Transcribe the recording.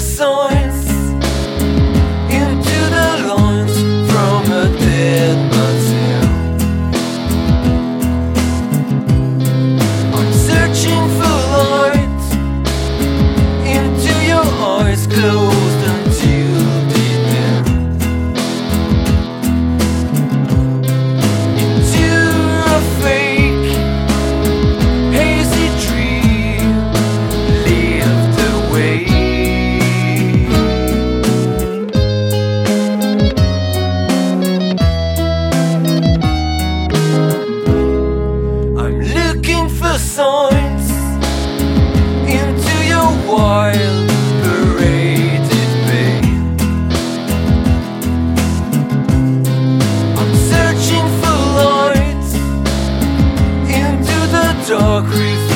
the